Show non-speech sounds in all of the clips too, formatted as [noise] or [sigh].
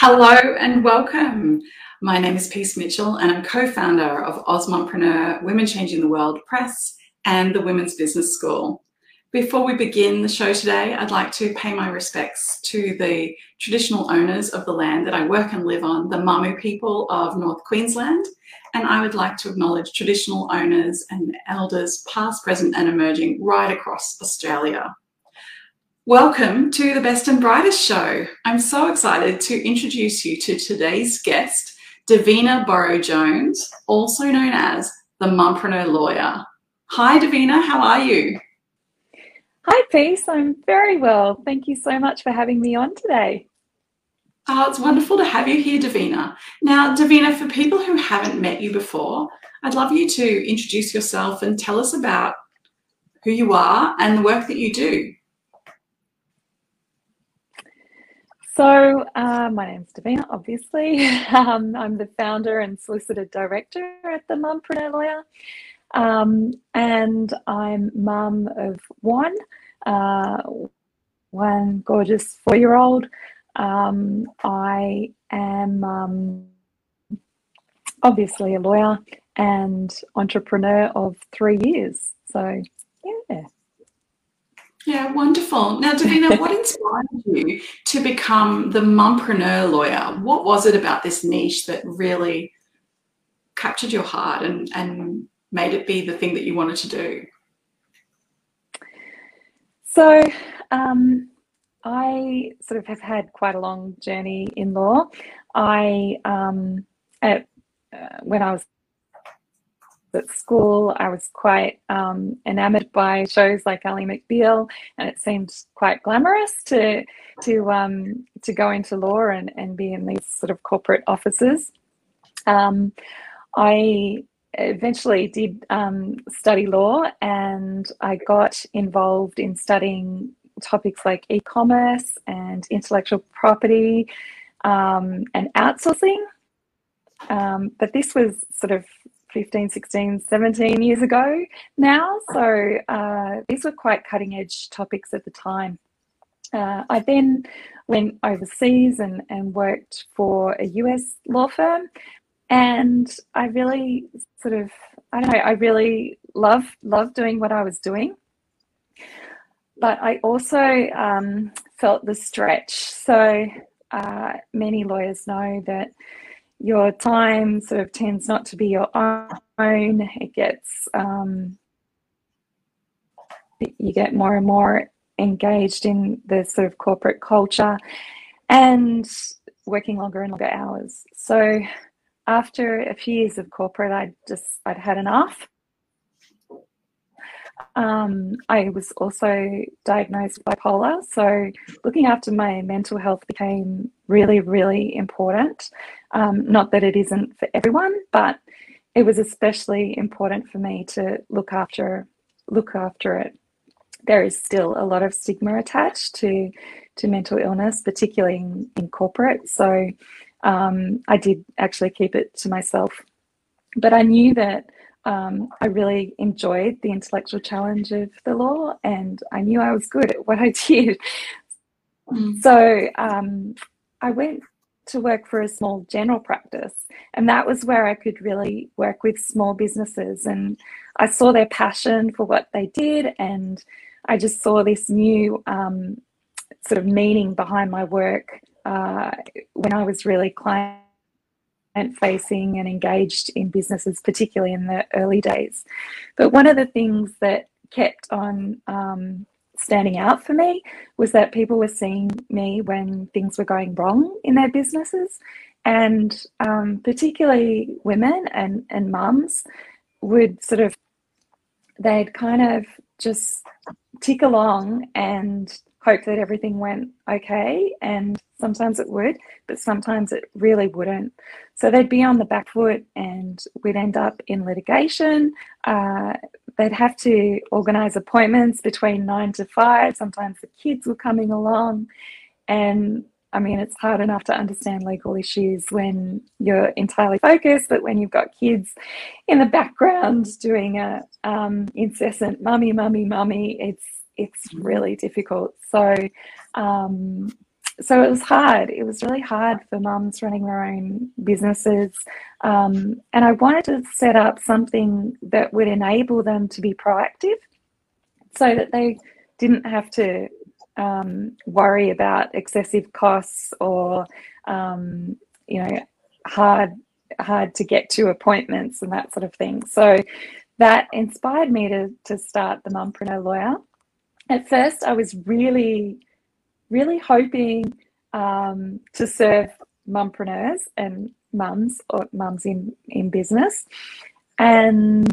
Hello and welcome. My name is Peace Mitchell and I'm co-founder of AusMumpreneur Women Changing the World Press and the Women's Business School. Before we begin the show today, I'd like to pay my respects to the traditional owners of the land that I work and live on, the Mamu people of North Queensland, and I would like to acknowledge traditional owners and elders past, present and emerging right across Australia. Welcome to the Best and Brightest show. I'm so excited to introduce you to today's guest, Davina Borrow Jones, also known as the Mumpreneur Lawyer. Hi, Davina, how are you? Hi, Peace. I'm very well. Thank you so much for having me on today. Oh, it's wonderful to have you here, Davina. Now, Davina, for people who haven't met you before, I'd love you to introduce yourself and tell us about who you are and the work that you do. So, uh, my name's Davina, obviously. [laughs] Um, I'm the founder and solicitor director at the Mumpreneur Lawyer. Um, and I'm mum of one, uh, one gorgeous four year old. Um, I am um, obviously a lawyer and entrepreneur of three years. So, yeah. Yeah, wonderful. Now, Davina, what [laughs] inspired you to become the mumpreneur lawyer? What was it about this niche that really captured your heart and, and made it be the thing that you wanted to do? So, um, I sort of have had quite a long journey in law. I, um, at, uh, when I was at school, I was quite um, enamored by shows like Ally McBeal, and it seemed quite glamorous to to um, to go into law and, and be in these sort of corporate offices. Um, I eventually did um, study law, and I got involved in studying topics like e-commerce and intellectual property um, and outsourcing. Um, but this was sort of 15, 16, 17 years ago now. So uh, these were quite cutting edge topics at the time. Uh, I then went overseas and, and worked for a US law firm. And I really sort of, I don't know, I really love love doing what I was doing. But I also um, felt the stretch. So uh, many lawyers know that your time sort of tends not to be your own. It gets, um, you get more and more engaged in the sort of corporate culture and working longer and longer hours. So after a few years of corporate, I just, I'd had enough. Um, I was also diagnosed bipolar, so looking after my mental health became really, really important. Um, not that it isn't for everyone, but it was especially important for me to look after look after it. There is still a lot of stigma attached to to mental illness, particularly in, in corporate. So um, I did actually keep it to myself. But I knew that um, I really enjoyed the intellectual challenge of the law, and I knew I was good at [laughs] what I did. Mm. So um, I went to work for a small general practice, and that was where I could really work with small businesses. And I saw their passion for what they did, and I just saw this new um, sort of meaning behind my work uh, when I was really client facing and engaged in businesses, particularly in the early days. But one of the things that kept on um, standing out for me was that people were seeing me when things were going wrong in their businesses. And um, particularly women and, and mums would sort of, they'd kind of just tick along and hope that everything went okay. And sometimes it would, but sometimes it really wouldn't. So they'd be on the back foot and we'd end up in litigation. Uh, they'd have to organise appointments between nine to five. Sometimes the kids were coming along. And I mean, it's hard enough to understand legal issues when you're entirely focused, but when you've got kids in the background doing a um, incessant mummy, mummy, mummy, it's it's really difficult. So, um, so it was hard. It was really hard for mums running their own businesses. Um, and I wanted to set up something that would enable them to be proactive so that they didn't have to um, worry about excessive costs or, um, you know, hard hard to get to appointments and that sort of thing. So that inspired me to, to start the Mumpreneur Lawyer. At first, I was really, really hoping um, to serve mumpreneurs and mums or mums in, in business. And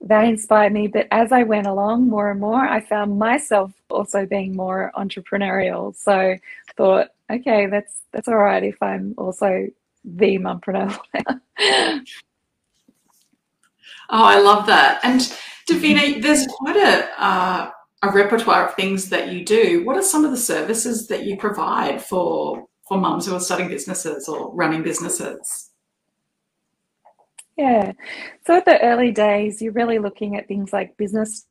that inspired me. But as I went along more and more, I found myself also being more entrepreneurial. So I thought, okay, that's that's all right if I'm also the mumpreneur. oh, I love that. And Davina, there's quite a uh, a repertoire of things that you do. What are some of the services that you provide for for mums who are starting businesses or running businesses? Yeah. So at the early days, you're really looking at things like business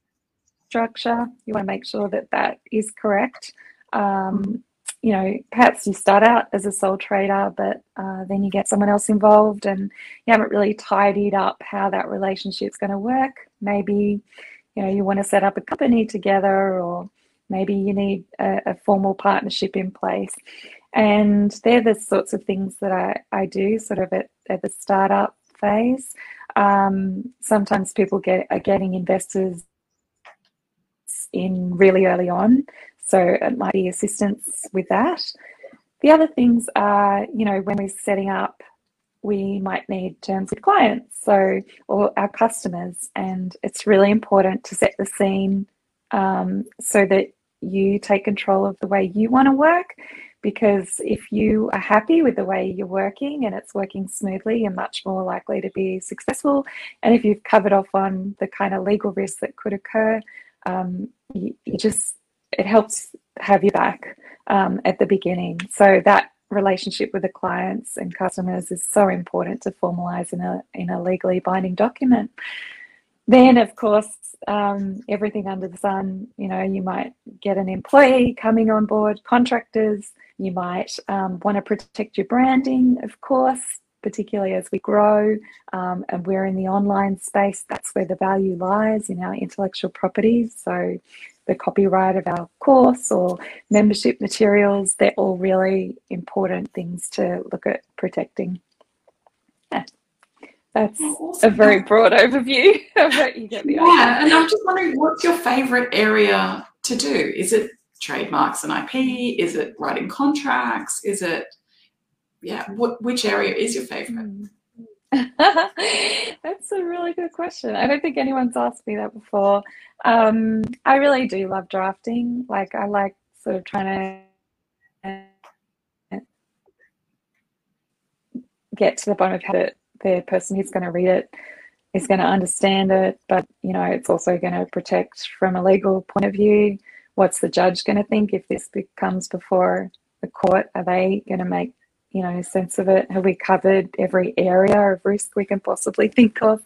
structure. You want to make sure that that is correct. Um, you know, perhaps you start out as a sole trader, but uh, then you get someone else involved and you haven't really tidied up how that relationship's going to work. Maybe, you know, you want to set up a company together or maybe you need a, a formal partnership in place. And they're the sorts of things that I, I do sort of at, at the startup phase. Um, sometimes people get are getting investors in really early on so it might be assistance with that. The other things are, you know, when we're setting up, we might need terms with clients, so or our customers, and it's really important to set the scene um, so that you take control of the way you want to work. Because if you are happy with the way you're working and it's working smoothly, you're much more likely to be successful. And if you've covered off on the kind of legal risks that could occur, um, you, you just it helps have you back um, at the beginning. So that relationship with the clients and customers is so important to formalize in a in a legally binding document. Then, of course, um, everything under the sun. You know, you might get an employee coming on board, contractors. You might um, want to protect your branding, of course, particularly as we grow um, and we're in the online space. That's where the value lies in our intellectual properties. So the copyright of our course or membership materials, they're all really important things to look at protecting. Yeah. That's awesome. a very broad overview [laughs] of it. You get the idea. Yeah, and I'm just wondering, what's your favourite area to do? Is it trademarks and IP? Is it writing contracts? Is it, yeah, what, which area is your favourite? Mm. [laughs] That's a really good question. I don't think anyone's asked me that before. Um, I really do love drafting. Like, I like sort of trying to get to the bottom of how it, the person who's going to read it is going to understand it, but you know, it's also going to protect from a legal point of view. What's the judge going to think if this comes before the court? Are they going to make you know, sense of it? Have we covered every area of risk we can possibly [laughs] think of?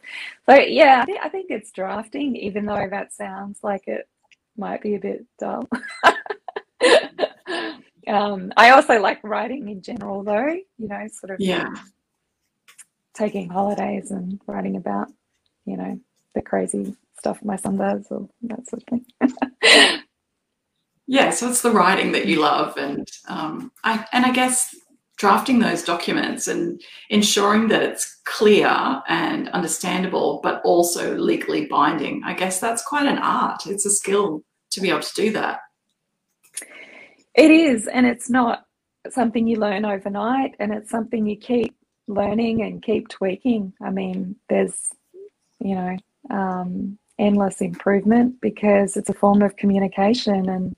So yeah, I think, I think it's drafting, even though that sounds like it might be a bit dull. [laughs] um, I also like writing in general, though. You know, sort of yeah, taking holidays and writing about, you know, the crazy stuff my son does or that sort of thing. [laughs] yeah, so it's the writing that you love, and um, I and I guess drafting those documents and ensuring that it's clear and understandable, but also legally binding. I guess that's quite an art. It's a skill to be able to do that. It is, and it's not something you learn overnight, and it's something you keep learning and keep tweaking. I mean, there's, you know, um, endless improvement because it's a form of communication, and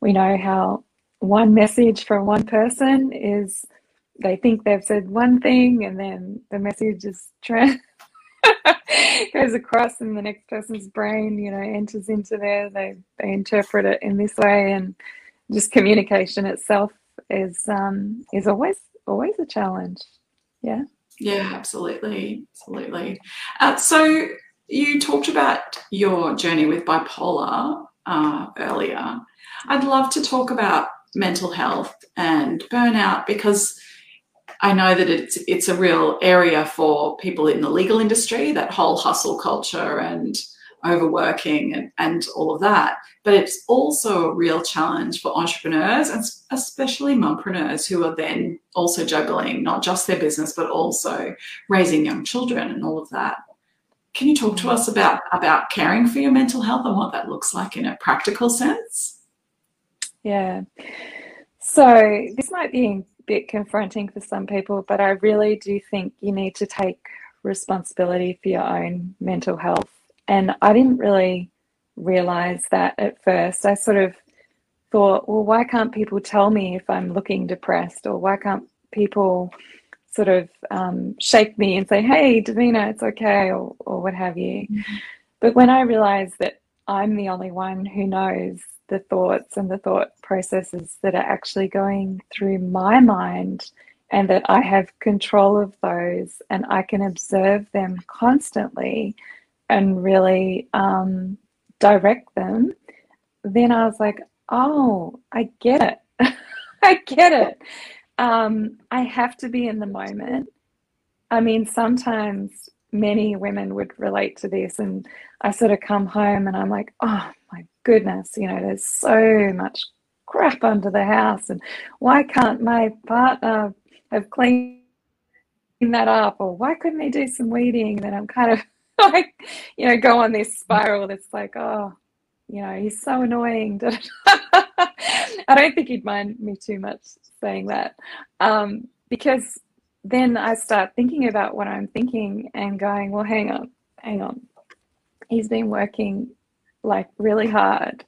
we know how one message from one person is they think they've said one thing and then the message is tra- [laughs] goes across in the next person's brain you know enters into there. They, they interpret it in this way and just communication itself is um is always always a challenge. Yeah. Yeah absolutely absolutely. Uh, so you talked about your journey with bipolar uh, earlier. I'd love to talk about mental health and burnout because I know that it's it's a real area for people in the legal industry, that whole hustle culture and overworking and, and all of that. But it's also a real challenge for entrepreneurs and especially mumpreneurs who are then also juggling not just their business, but also raising young children and all of that. Can you talk to mm-hmm. us about, about caring for your mental health and what that looks like in a practical sense? Yeah. So this might be bit confronting for some people, but I really do think you need to take responsibility for your own mental health and I didn't really realize that at first. I sort of thought, well, why can't people tell me if I'm looking depressed? Or why can't people sort of um, shake me and say, hey, Davina, it's okay, or, or what have you. Mm-hmm. But when I realized that I'm the only one who knows the thoughts and the thought processes that are actually going through my mind, and that I have control of those and I can observe them constantly, and really um, direct them, then I was like, oh, I get it. [laughs] I get it. Um, I have to be in the moment. I mean, sometimes many women would relate to this, and I sort of come home and I'm like, oh my goodness, you know, there's so much crap under the house, and why can't my partner have cleaned that up, or why couldn't he do some weeding? And then I'm kind of [laughs] like, you know, go on this spiral that's like, oh, you know, he's so annoying. [laughs] I don't think he'd mind me too much saying that. Um, because then I start thinking about what I'm thinking and going, well, hang on, hang on. He's been working like really hard.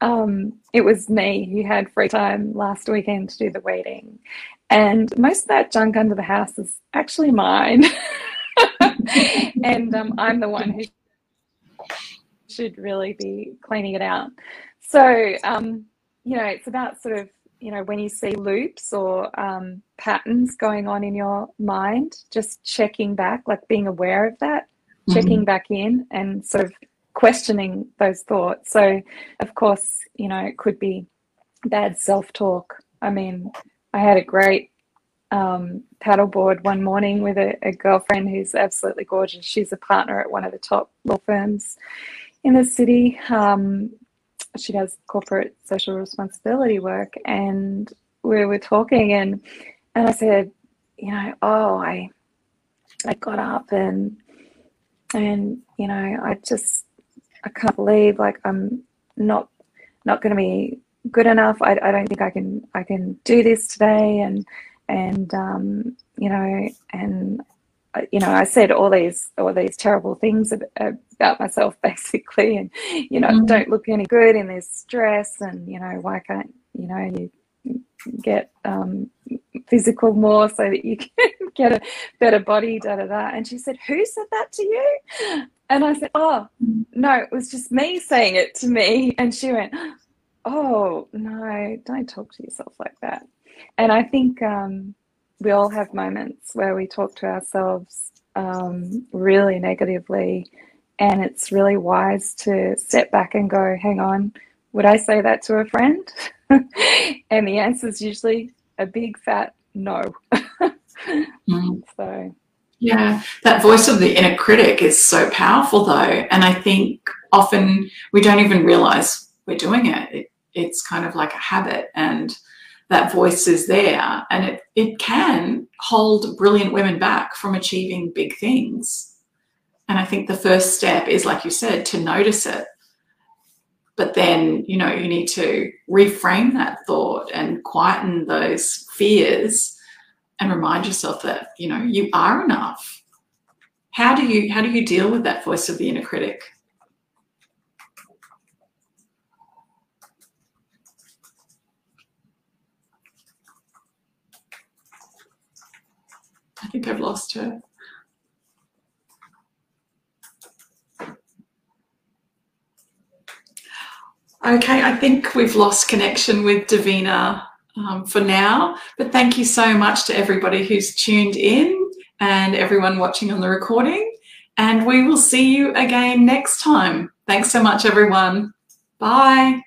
Um, it was me who had free time last weekend to do the weeding. And most of that junk under the house is actually mine. [laughs] and um, I'm the one who should really be cleaning it out. So, um, you know, it's about sort of, you know, when you see loops or um, patterns going on in your mind, just checking back, like being aware of that, mm-hmm. checking back in and sort of questioning those thoughts. So, of course, you know, it could be bad self talk. I mean, I had a great um, paddleboard one morning with a, a, girlfriend who's absolutely gorgeous. She's a partner at one of the top law firms in the city. Um, she does corporate social responsibility work, and we were talking, and and I said, you know, oh, I I got up and and you know, I just I can't believe like I'm not not going to be good enough. I, I don't think I can I can do this today, and and um, you know, and uh, you know, I said all these all these terrible things about myself, [laughs] basically, and you know, mm-hmm. don't look any good in this stress, and you know, why can't you know you get um, physical more so that you [laughs] can get a better body, da da da. And she said, "Who said that to you?" And I said, "Oh, no, it was just me saying it to me." And she went, "Oh no, don't talk to yourself like that." And I think um, we all have moments where we talk to ourselves um, really negatively, and it's really wise to step back and go, hang on, would I say that to a friend? [laughs] and the answer is usually a big fat no. [laughs] mm. So. Yeah, that voice of the inner critic is so powerful, though. And I think often we don't even realize we're doing it. it it's kind of like a habit. And that voice is there and it, it can hold brilliant women back from achieving big things. And I think the first step is, like you said, to notice it. But then, you know, you need to reframe that thought and quieten those fears and remind yourself that, you know, you are enough. How do you how do you deal with that voice of the inner critic? I think I've lost her. Okay, I think we've lost connection with Davina um, for now, but thank you so much to everybody who's tuned in and everyone watching on the recording. And we will see you again next time. Thanks so much, everyone. Bye.